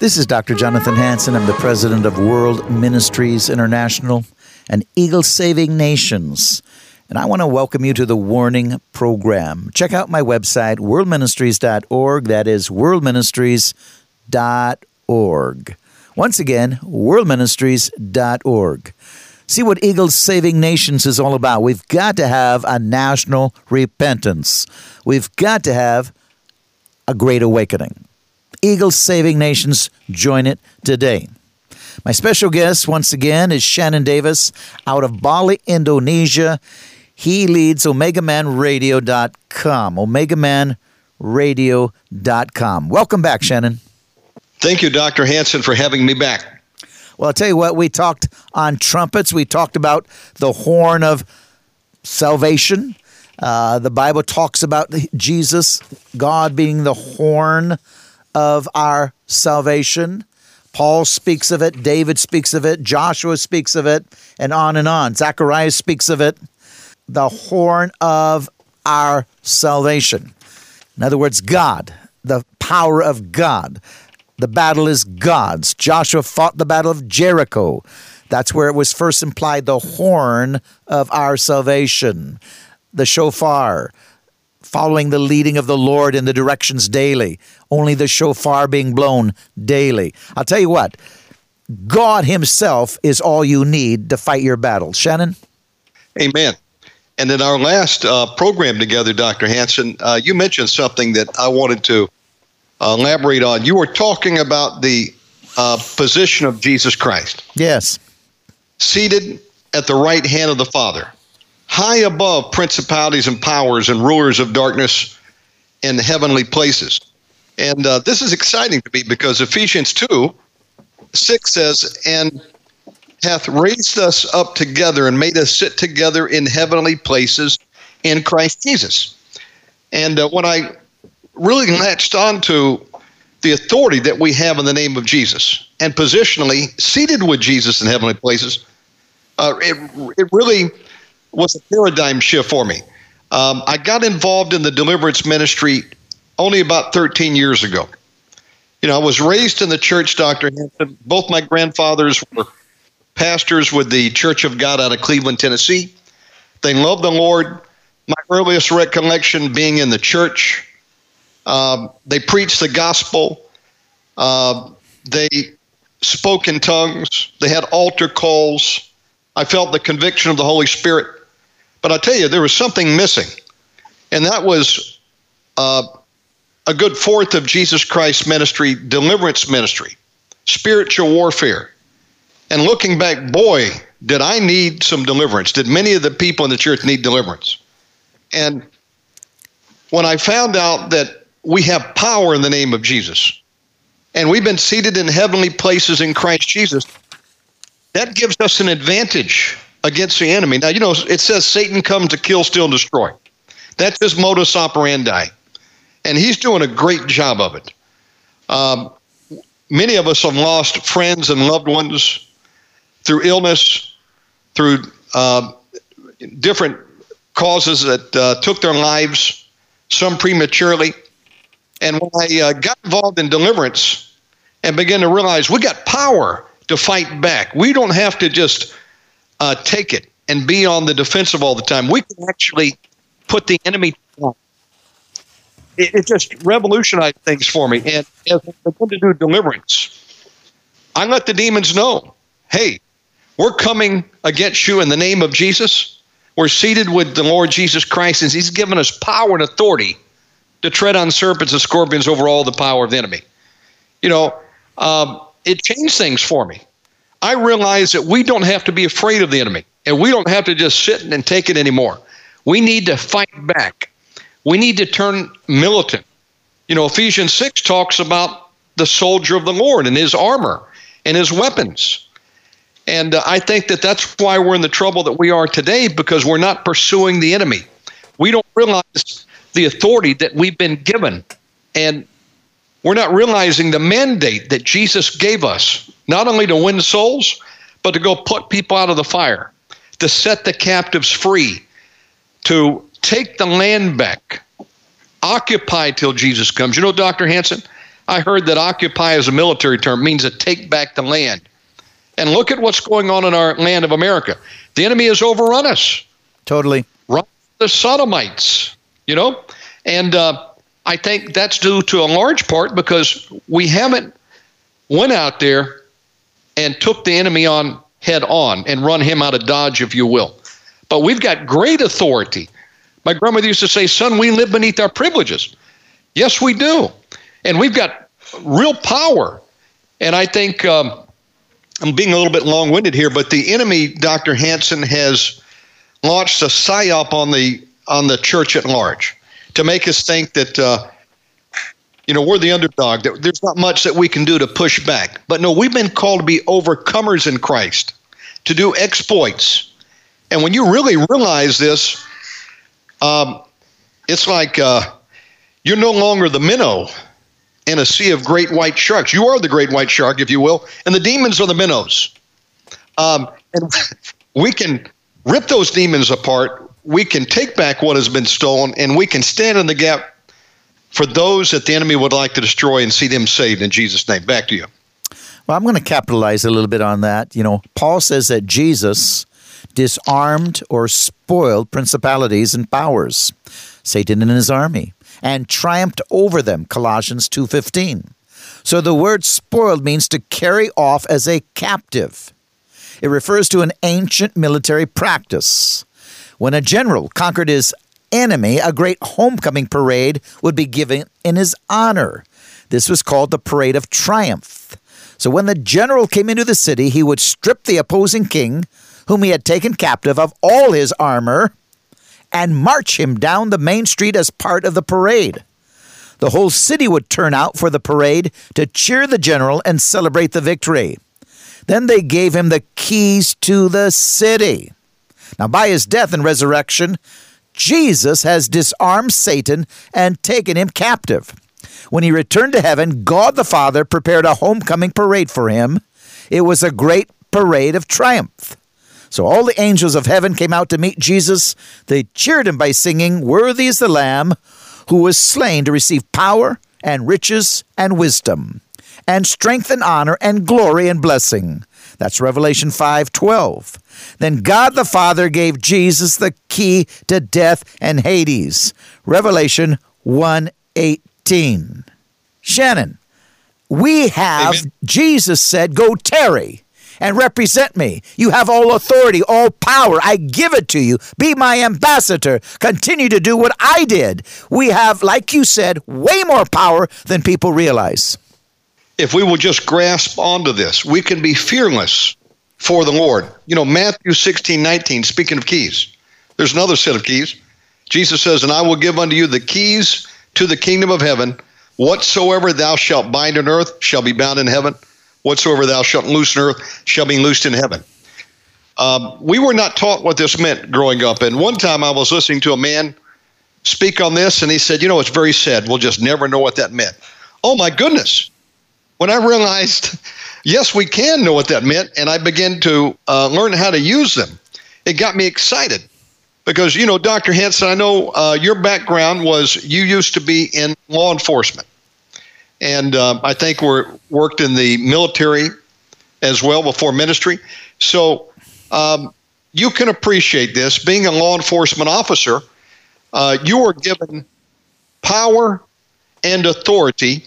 This is Dr. Jonathan Hansen. I'm the president of World Ministries International and Eagle Saving Nations. And I want to welcome you to the Warning Program. Check out my website, worldministries.org. That is worldministries.org. Once again, worldministries.org. See what Eagle Saving Nations is all about. We've got to have a national repentance. We've got to have a great awakening. Eagle Saving Nations, join it today. My special guest, once again, is Shannon Davis out of Bali, Indonesia. He leads OmegaManRadio.com. OmegaManRadio.com. Welcome back, Shannon. Thank you, Dr. Hansen, for having me back. Well, I'll tell you what, we talked on trumpets. We talked about the horn of salvation. Uh, the Bible talks about Jesus, God being the horn of our salvation. Paul speaks of it, David speaks of it, Joshua speaks of it, and on and on. Zacharias speaks of it. The horn of our salvation. In other words, God, the power of God. The battle is God's. Joshua fought the battle of Jericho. That's where it was first implied the horn of our salvation, the shofar, following the leading of the Lord in the directions daily, only the shofar being blown daily. I'll tell you what, God Himself is all you need to fight your battles. Shannon? Amen. And in our last uh, program together, Dr. Hansen, uh, you mentioned something that I wanted to uh, elaborate on. You were talking about the uh, position of Jesus Christ. Yes. Seated at the right hand of the Father, high above principalities and powers and rulers of darkness in heavenly places. And uh, this is exciting to me because Ephesians 2 6 says, And hath raised us up together and made us sit together in heavenly places in Christ Jesus. And uh, when I really latched on to the authority that we have in the name of Jesus and positionally seated with Jesus in heavenly places, uh, it, it really was a paradigm shift for me. Um, I got involved in the deliverance ministry only about 13 years ago. You know, I was raised in the church, Dr. Hansen. Both my grandfathers were pastors with the Church of God out of Cleveland, Tennessee. They loved the Lord. My earliest recollection being in the church, uh, they preached the gospel. Uh, they spoke in tongues. They had altar calls. I felt the conviction of the Holy Spirit. But I tell you, there was something missing, and that was uh, a good fourth of Jesus Christ's ministry, deliverance ministry, spiritual warfare. And looking back, boy, did I need some deliverance. Did many of the people in the church need deliverance? And when I found out that we have power in the name of Jesus. And we've been seated in heavenly places in Christ Jesus. That gives us an advantage against the enemy. Now, you know, it says Satan comes to kill, steal, and destroy. That's his modus operandi. And he's doing a great job of it. Um, many of us have lost friends and loved ones through illness, through uh, different causes that uh, took their lives, some prematurely. And when I uh, got involved in deliverance and began to realize we got power to fight back, we don't have to just uh, take it and be on the defensive all the time. We can actually put the enemy down. It, it just revolutionized things for me. And as I began to do deliverance, I let the demons know hey, we're coming against you in the name of Jesus. We're seated with the Lord Jesus Christ, and He's given us power and authority to tread on serpents and scorpions over all the power of the enemy. You know, um, it changed things for me. I realize that we don't have to be afraid of the enemy, and we don't have to just sit and take it anymore. We need to fight back. We need to turn militant. You know, Ephesians 6 talks about the soldier of the Lord and his armor and his weapons. And uh, I think that that's why we're in the trouble that we are today because we're not pursuing the enemy. We don't realize the authority that we've been given. And we're not realizing the mandate that Jesus gave us, not only to win souls, but to go put people out of the fire, to set the captives free, to take the land back, occupy till Jesus comes. You know, Dr. Hansen, I heard that occupy as a military term means to take back the land. And look at what's going on in our land of America. The enemy has overrun us. Totally. Run the sodomites, you know? And uh, I think that's due to a large part because we haven't went out there and took the enemy on head on and run him out of Dodge, if you will. But we've got great authority. My grandmother used to say, Son, we live beneath our privileges. Yes, we do. And we've got real power. And I think um, I'm being a little bit long winded here, but the enemy, Dr. Hansen, has launched a psyop on the on the church at large to make us think that uh, you know we're the underdog. There's not much that we can do to push back. But no we've been called to be overcomers in christ to do exploits. And when you really realize this um, it's like uh, you're no longer the minnow in a sea of great white sharks. You are the great white shark if you will and the demons are the minnows. Um, and we can rip those demons apart. We can take back what has been stolen and we can stand in the gap for those that the enemy would like to destroy and see them saved in Jesus' name. Back to you. Well, I'm going to capitalize a little bit on that. You know, Paul says that Jesus disarmed or spoiled principalities and powers, Satan and his army, and triumphed over them, Colossians 2:15. So the word spoiled means to carry off as a captive. It refers to an ancient military practice. When a general conquered his enemy, a great homecoming parade would be given in his honor. This was called the Parade of Triumph. So when the general came into the city, he would strip the opposing king, whom he had taken captive, of all his armor and march him down the main street as part of the parade. The whole city would turn out for the parade to cheer the general and celebrate the victory. Then they gave him the keys to the city. Now, by his death and resurrection, Jesus has disarmed Satan and taken him captive. When he returned to heaven, God the Father prepared a homecoming parade for him. It was a great parade of triumph. So all the angels of heaven came out to meet Jesus. They cheered him by singing, Worthy is the Lamb who was slain to receive power and riches and wisdom, and strength and honor and glory and blessing. That's Revelation 5:12. Then God the Father gave Jesus the key to death and Hades. Revelation 1:18. Shannon, we have Amen. Jesus said, "Go tarry and represent me. You have all authority, all power. I give it to you. Be my ambassador. Continue to do what I did. We have, like you said, way more power than people realize if we will just grasp onto this, we can be fearless for the Lord. You know, Matthew 16, 19, speaking of keys, there's another set of keys. Jesus says, And I will give unto you the keys to the kingdom of heaven. Whatsoever thou shalt bind on earth shall be bound in heaven. Whatsoever thou shalt loose on earth shall be loosed in heaven. Um, we were not taught what this meant growing up. And one time I was listening to a man speak on this, and he said, You know, it's very sad. We'll just never know what that meant. Oh, my goodness when I realized, yes, we can know what that meant, and I began to uh, learn how to use them, it got me excited. Because, you know, Dr. Hansen, I know uh, your background was you used to be in law enforcement. And uh, I think we worked in the military as well before ministry. So um, you can appreciate this. Being a law enforcement officer, uh, you were given power and authority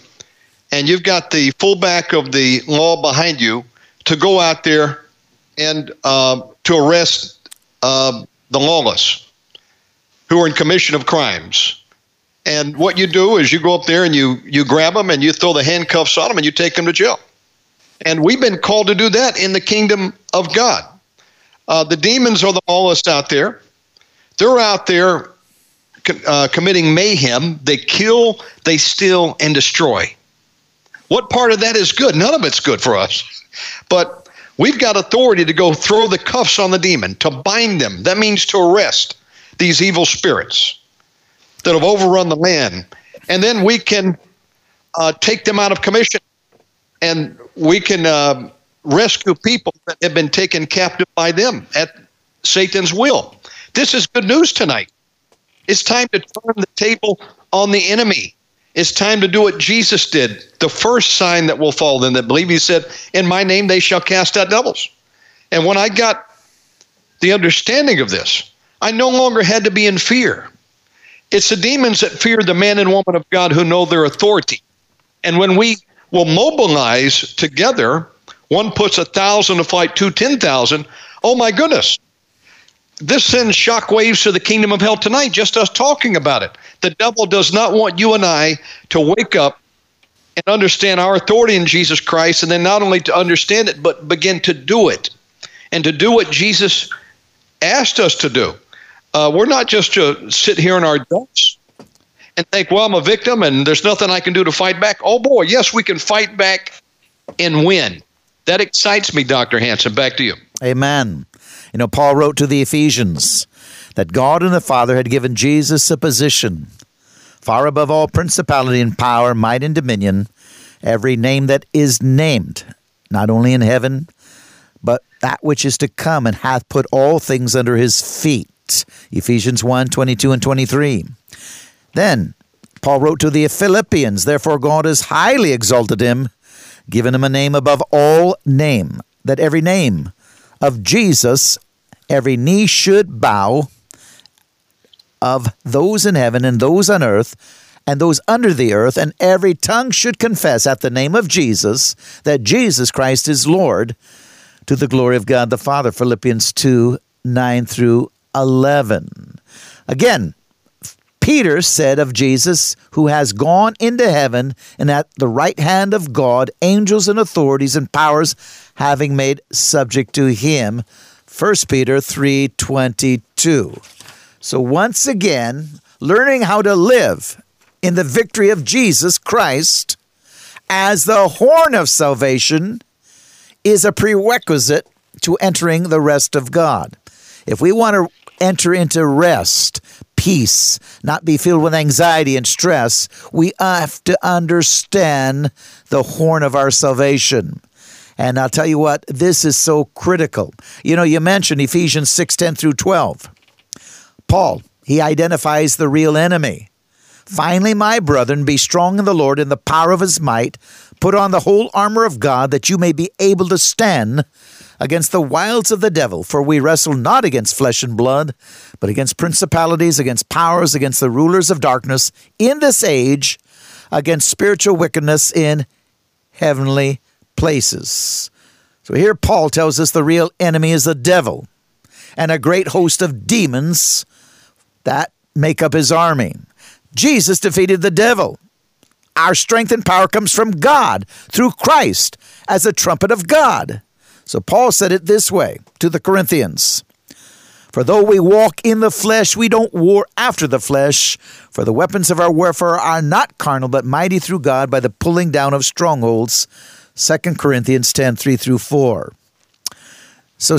and you've got the fullback of the law behind you to go out there and uh, to arrest uh, the lawless who are in commission of crimes. And what you do is you go up there and you you grab them and you throw the handcuffs on them and you take them to jail. And we've been called to do that in the kingdom of God. Uh, the demons are the lawless out there. They're out there uh, committing mayhem. They kill, they steal, and destroy. What part of that is good? None of it's good for us. But we've got authority to go throw the cuffs on the demon, to bind them. That means to arrest these evil spirits that have overrun the land. And then we can uh, take them out of commission and we can uh, rescue people that have been taken captive by them at Satan's will. This is good news tonight. It's time to turn the table on the enemy It's time to do what Jesus did. The first sign that will follow them that believe, he said, In my name they shall cast out devils. And when I got the understanding of this, I no longer had to be in fear. It's the demons that fear the man and woman of God who know their authority. And when we will mobilize together, one puts a thousand to fight two, ten thousand. Oh my goodness. This sends shockwaves to the kingdom of hell tonight, just us talking about it. The devil does not want you and I to wake up and understand our authority in Jesus Christ, and then not only to understand it, but begin to do it and to do what Jesus asked us to do. Uh, we're not just to sit here in our dumps and think, well, I'm a victim and there's nothing I can do to fight back. Oh boy, yes, we can fight back and win. That excites me, Dr. Hansen. Back to you. Amen. You know, Paul wrote to the Ephesians that God and the Father had given Jesus a position far above all principality and power, might and dominion, every name that is named, not only in heaven, but that which is to come, and hath put all things under his feet. Ephesians 1 22 and 23. Then Paul wrote to the Philippians, Therefore God has highly exalted him, given him a name above all name, that every name of Jesus, every knee should bow of those in heaven and those on earth and those under the earth, and every tongue should confess at the name of Jesus that Jesus Christ is Lord to the glory of God the Father. Philippians 2 9 through 11. Again, Peter said of Jesus, who has gone into heaven and at the right hand of God, angels and authorities and powers having made subject to him. 1 Peter 3:22. So once again, learning how to live in the victory of Jesus Christ as the horn of salvation is a prerequisite to entering the rest of God. If we want to enter into rest, peace, not be filled with anxiety and stress, we have to understand the horn of our salvation. And I'll tell you what, this is so critical. You know, you mentioned Ephesians 6 10 through 12. Paul, he identifies the real enemy. Finally, my brethren, be strong in the Lord in the power of his might. Put on the whole armor of God that you may be able to stand against the wiles of the devil, for we wrestle not against flesh and blood, but against principalities, against powers, against the rulers of darkness in this age, against spiritual wickedness in heavenly places. So here Paul tells us the real enemy is the devil and a great host of demons that make up his army. Jesus defeated the devil. Our strength and power comes from God through Christ as a trumpet of God. So Paul said it this way to the Corinthians For though we walk in the flesh, we don't war after the flesh. For the weapons of our warfare are not carnal, but mighty through God by the pulling down of strongholds. 2 Corinthians 10 3 through 4. So,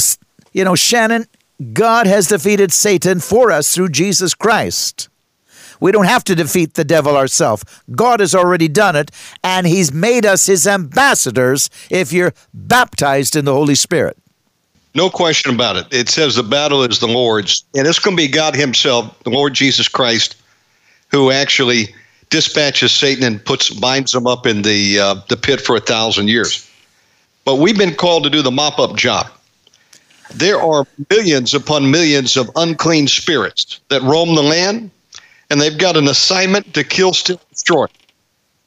you know, Shannon, God has defeated Satan for us through Jesus Christ. We don't have to defeat the devil ourselves. God has already done it, and He's made us His ambassadors if you're baptized in the Holy Spirit. No question about it. It says the battle is the Lord's, and it's going to be God Himself, the Lord Jesus Christ, who actually dispatches Satan and puts binds him up in the uh, the pit for a thousand years. But we've been called to do the mop up job. There are millions upon millions of unclean spirits that roam the land and they've got an assignment to kill, steal, destroy.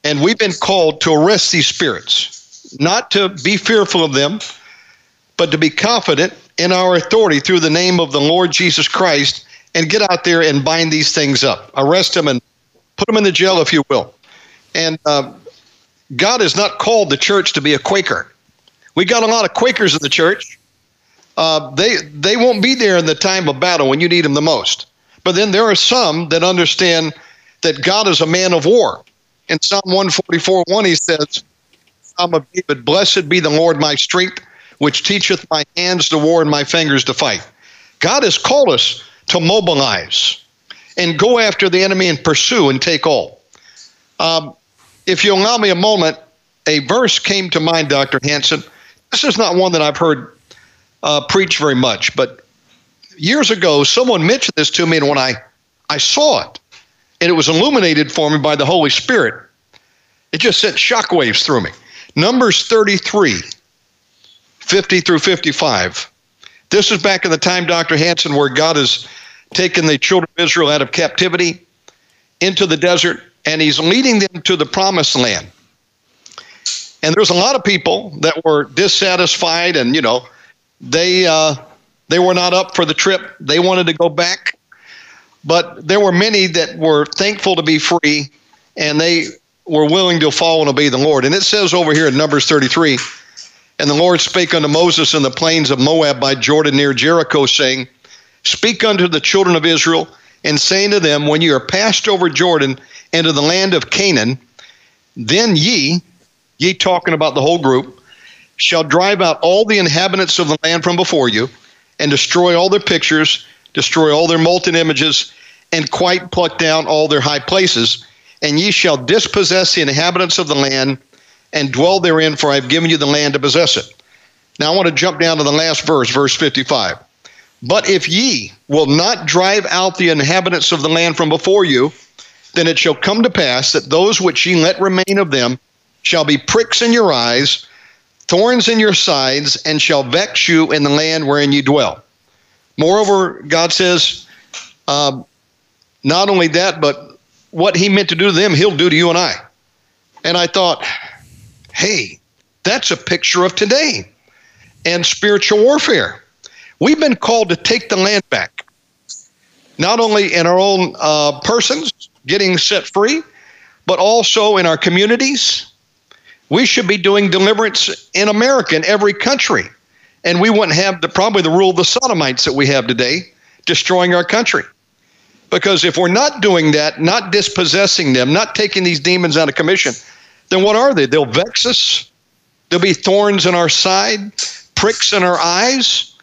And we've been called to arrest these spirits, not to be fearful of them, but to be confident in our authority through the name of the Lord Jesus Christ and get out there and bind these things up, arrest them, and put them in the jail, if you will. And uh, God has not called the church to be a Quaker. We got a lot of Quakers in the church. Uh, they they won't be there in the time of battle when you need them the most. But then there are some that understand that God is a man of war. In Psalm 144 1, he says, Psalm of David, Blessed be the Lord my strength, which teacheth my hands to war and my fingers to fight. God has called us to mobilize and go after the enemy and pursue and take all. Um, if you'll allow me a moment, a verse came to mind, Dr. Hansen. This is not one that I've heard uh, preached very much, but years ago, someone mentioned this to me, and when I, I saw it, and it was illuminated for me by the Holy Spirit. It just sent shockwaves through me. Numbers 33, 50 through 55. This is back in the time, Dr. Hansen, where God has taken the children of Israel out of captivity into the desert, and He's leading them to the promised land. And there's a lot of people that were dissatisfied, and you know, they uh, they were not up for the trip. They wanted to go back, but there were many that were thankful to be free, and they were willing to follow and obey the Lord. And it says over here in Numbers 33 And the Lord spake unto Moses in the plains of Moab by Jordan near Jericho, saying, Speak unto the children of Israel, and saying to them, When ye are passed over Jordan into the land of Canaan, then ye, ye talking about the whole group, shall drive out all the inhabitants of the land from before you, and destroy all their pictures, destroy all their molten images, and quite pluck down all their high places and ye shall dispossess the inhabitants of the land and dwell therein, for I have given you the land to possess it. Now I want to jump down to the last verse, verse 55. But if ye will not drive out the inhabitants of the land from before you, then it shall come to pass that those which ye let remain of them shall be pricks in your eyes, thorns in your sides, and shall vex you in the land wherein ye dwell. Moreover, God says, uh, not only that, but what he meant to do to them, he'll do to you and I. And I thought, hey, that's a picture of today and spiritual warfare. We've been called to take the land back, not only in our own uh, persons getting set free, but also in our communities. We should be doing deliverance in America, in every country. And we wouldn't have the, probably the rule of the sodomites that we have today destroying our country. Because if we're not doing that, not dispossessing them, not taking these demons out of commission, then what are they? They'll vex us. There'll be thorns in our side, pricks in our eyes,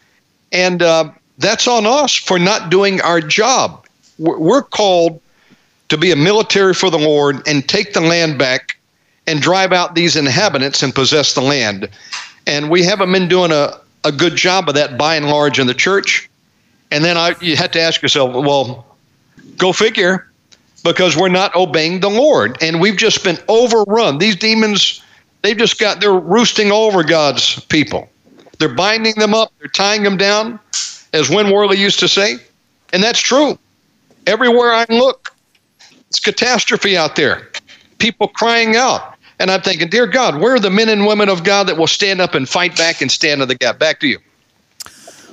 and uh, that's on us for not doing our job. We're called to be a military for the Lord and take the land back and drive out these inhabitants and possess the land. And we haven't been doing a, a good job of that by and large in the church. And then I, you have to ask yourself, well, Go figure, because we're not obeying the Lord. And we've just been overrun. These demons, they've just got, they're roosting over God's people. They're binding them up, they're tying them down, as Win Worley used to say. And that's true. Everywhere I look, it's catastrophe out there. People crying out. And I'm thinking, dear God, where are the men and women of God that will stand up and fight back and stand in the gap? Back to you.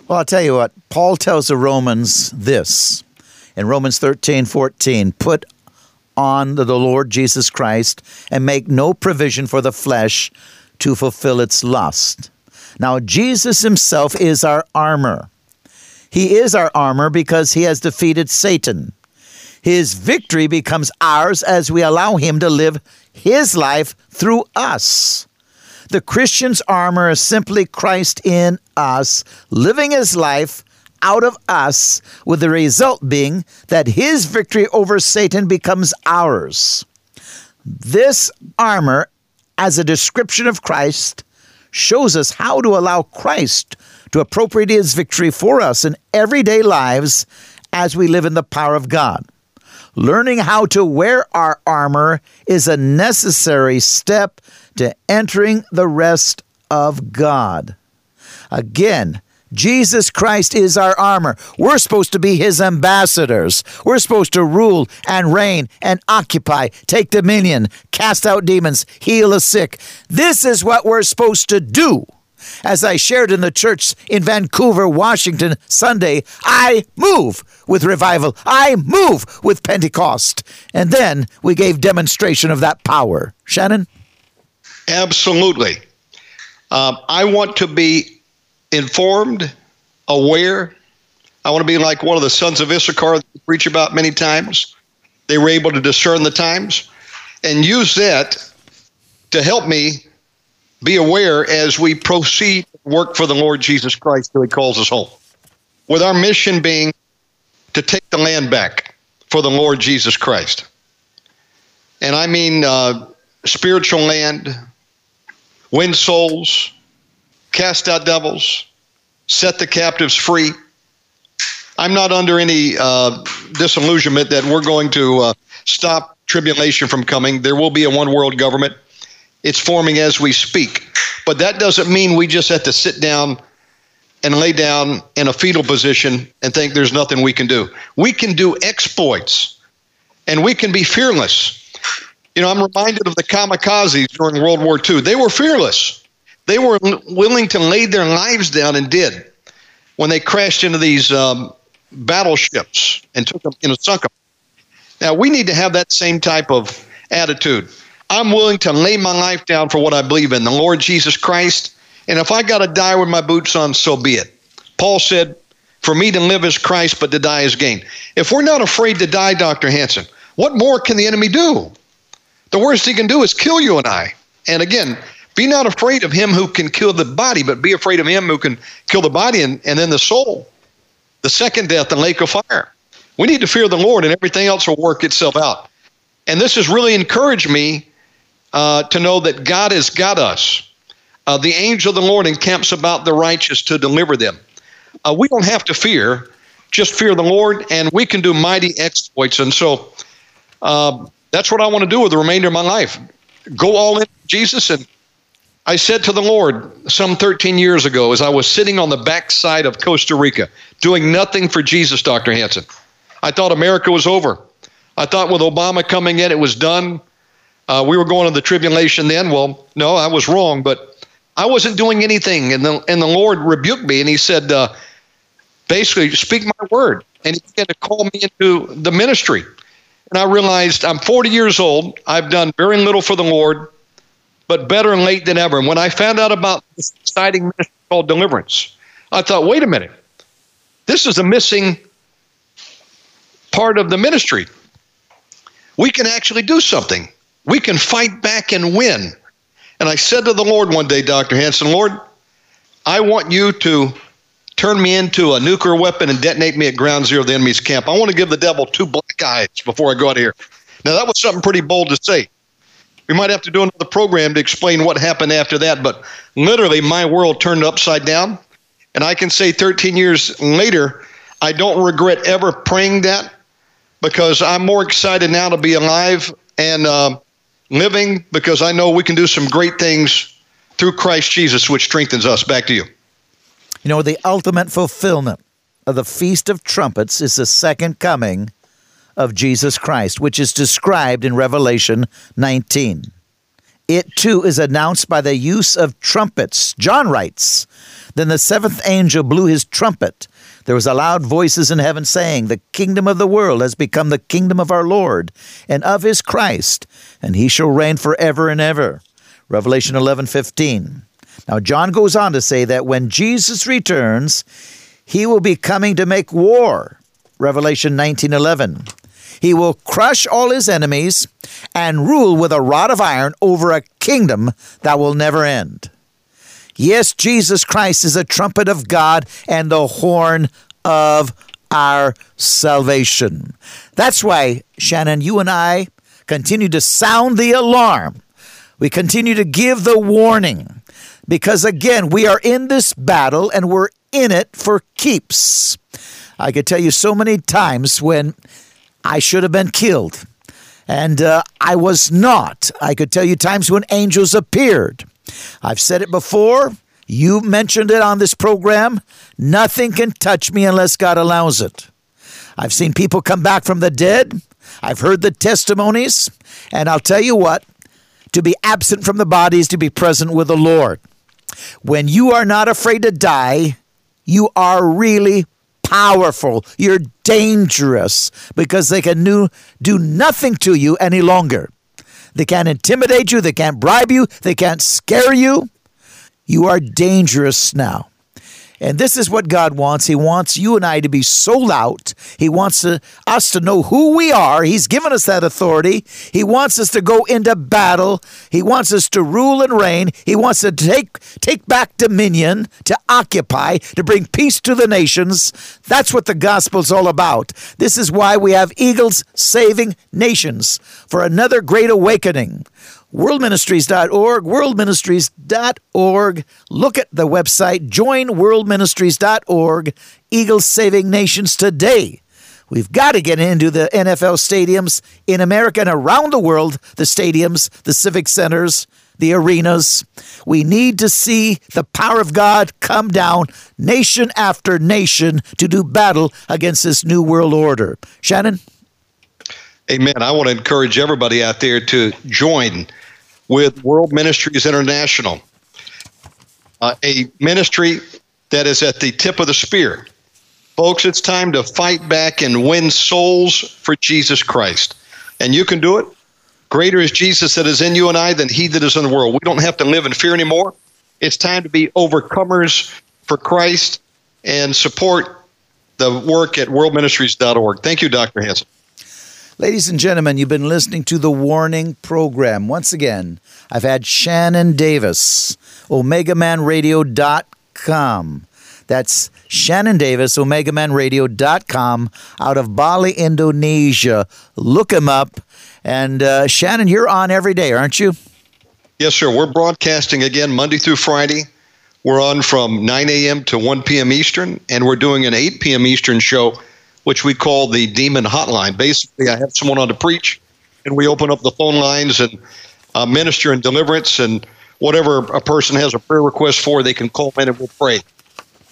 Well, I'll tell you what, Paul tells the Romans this in Romans 13 14. Put on the Lord Jesus Christ and make no provision for the flesh to fulfill its lust. Now, Jesus himself is our armor. He is our armor because he has defeated Satan. His victory becomes ours as we allow him to live his life through us. The Christian's armor is simply Christ in us, living his life out of us, with the result being that his victory over Satan becomes ours. This armor, as a description of Christ, shows us how to allow Christ to appropriate his victory for us in everyday lives as we live in the power of God. Learning how to wear our armor is a necessary step to entering the rest of God. Again, Jesus Christ is our armor. We're supposed to be his ambassadors. We're supposed to rule and reign and occupy, take dominion, cast out demons, heal the sick. This is what we're supposed to do. As I shared in the church in Vancouver, Washington, Sunday, I move with revival. I move with Pentecost. And then we gave demonstration of that power. Shannon? Absolutely. Um, I want to be informed, aware. I want to be like one of the sons of Issachar that we preach about many times. They were able to discern the times and use that to help me be aware as we proceed work for the Lord Jesus Christ till he calls us home. With our mission being to take the land back for the Lord Jesus Christ. And I mean uh, spiritual land, win souls, cast out devils, set the captives free. I'm not under any uh, disillusionment that we're going to uh, stop tribulation from coming. There will be a one world government. It's forming as we speak. But that doesn't mean we just have to sit down and lay down in a fetal position and think there's nothing we can do. We can do exploits and we can be fearless. You know, I'm reminded of the kamikazes during World War II. They were fearless. They were willing to lay their lives down and did when they crashed into these um, battleships and took them, you know, sunk them. Now, we need to have that same type of attitude. I'm willing to lay my life down for what I believe in, the Lord Jesus Christ. And if I got to die with my boots on, so be it. Paul said, For me to live is Christ, but to die is gain. If we're not afraid to die, Dr. Hansen, what more can the enemy do? The worst he can do is kill you and I. And again, be not afraid of him who can kill the body, but be afraid of him who can kill the body and, and then the soul. The second death, the lake of fire. We need to fear the Lord, and everything else will work itself out. And this has really encouraged me uh, to know that God has got us. Uh, the angel of the Lord encamps about the righteous to deliver them. Uh, we don't have to fear, just fear the Lord, and we can do mighty exploits. And so uh, that's what I want to do with the remainder of my life. Go all in Jesus. And I said to the Lord some 13 years ago, as I was sitting on the backside of Costa Rica, doing nothing for Jesus, Dr. Hansen. I thought America was over. I thought with Obama coming in, it was done. Uh, we were going to the tribulation then. Well, no, I was wrong, but I wasn't doing anything. And the, and the Lord rebuked me and he said, uh, basically, speak my word. And he began to call me into the ministry. And I realized I'm 40 years old. I've done very little for the Lord, but better late than ever. And when I found out about this exciting ministry called deliverance, I thought, wait a minute. This is a missing part of the ministry. We can actually do something. We can fight back and win. And I said to the Lord one day, Dr. Hansen, Lord, I want you to turn me into a nuclear weapon and detonate me at ground zero of the enemy's camp. I want to give the devil two black eyes before I go out of here. Now, that was something pretty bold to say. We might have to do another program to explain what happened after that, but literally, my world turned upside down. And I can say 13 years later, I don't regret ever praying that because I'm more excited now to be alive and uh, living because I know we can do some great things through Christ Jesus, which strengthens us. Back to you. You know, the ultimate fulfillment of the Feast of Trumpets is the second coming of Jesus Christ, which is described in Revelation 19. It too is announced by the use of trumpets. John writes, Then the seventh angel blew his trumpet there was a loud voices in heaven saying, The kingdom of the world has become the kingdom of our Lord and of his Christ, and he shall reign forever and ever. Revelation 11:15. Now John goes on to say that when Jesus returns, he will be coming to make war. Revelation 19:11. He will crush all his enemies and rule with a rod of iron over a kingdom that will never end. Yes, Jesus Christ is a trumpet of God and the horn of our salvation. That's why, Shannon, you and I continue to sound the alarm. We continue to give the warning because, again, we are in this battle and we're in it for keeps. I could tell you so many times when I should have been killed, and uh, I was not. I could tell you times when angels appeared. I've said it before. You mentioned it on this program. Nothing can touch me unless God allows it. I've seen people come back from the dead. I've heard the testimonies. And I'll tell you what to be absent from the body is to be present with the Lord. When you are not afraid to die, you are really powerful. You're dangerous because they can do, do nothing to you any longer. They can't intimidate you. They can't bribe you. They can't scare you. You are dangerous now. And this is what God wants. He wants you and I to be sold out. He wants to, us to know who we are. He's given us that authority. He wants us to go into battle. He wants us to rule and reign. He wants to take, take back dominion, to occupy, to bring peace to the nations. That's what the gospel's all about. This is why we have Eagles saving nations for another great awakening. worldministries.org, worldministries.org. Look at the website, join worldministries.org, Eagles Saving Nations today. We've got to get into the NFL stadiums in America and around the world, the stadiums, the civic centers, the arenas. We need to see the power of God come down nation after nation to do battle against this new world order. Shannon? Amen. I want to encourage everybody out there to join with World Ministries International, uh, a ministry that is at the tip of the spear. Folks, it's time to fight back and win souls for Jesus Christ. And you can do it. Greater is Jesus that is in you and I than he that is in the world. We don't have to live in fear anymore. It's time to be overcomers for Christ and support the work at worldministries.org. Thank you, Dr. Hansen. Ladies and gentlemen, you've been listening to the Warning Program. Once again, I've had Shannon Davis, OmegaManRadio.com. That's Shannon Davis, OmegaManRadio.com, out of Bali, Indonesia. Look him up. And uh, Shannon, you're on every day, aren't you? Yes, sir. We're broadcasting again Monday through Friday. We're on from 9 a.m. to 1 p.m. Eastern, and we're doing an 8 p.m. Eastern show which we call the Demon Hotline. Basically, I have someone on to preach, and we open up the phone lines and uh, minister and deliverance, and whatever a person has a prayer request for, they can call in and we'll pray.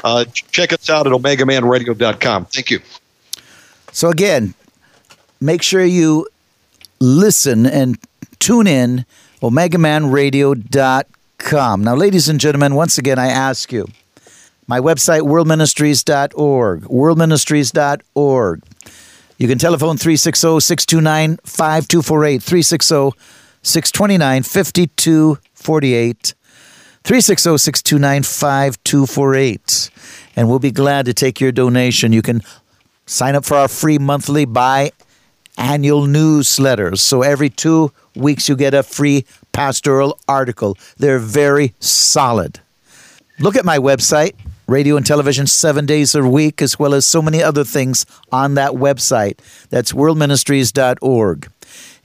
Uh, check us out at omegamanradio.com. Thank you. So, again, make sure you listen and tune in omegamanradio.com. Now, ladies and gentlemen, once again, I ask you, my website, worldministries.org. Worldministries.org. You can telephone 360 629 5248. 360 629 5248. 360 629 5248. And we'll be glad to take your donation. You can sign up for our free monthly buy annual newsletters. So every two weeks you get a free pastoral article. They're very solid. Look at my website, radio and television seven days a week, as well as so many other things on that website. That's worldministries.org.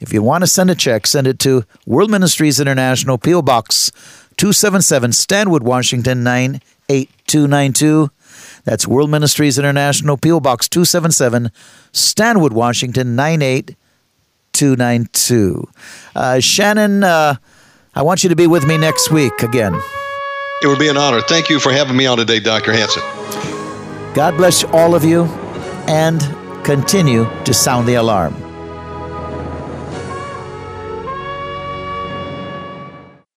If you want to send a check, send it to World Ministries International, P.O. Box 277, Stanwood, Washington 98292. That's World Ministries International, P.O. Box 277, Stanwood, Washington 98292. Uh, Shannon, uh, I want you to be with me next week again. It would be an honor. Thank you for having me on today, Dr. Hansen. God bless all of you and continue to sound the alarm.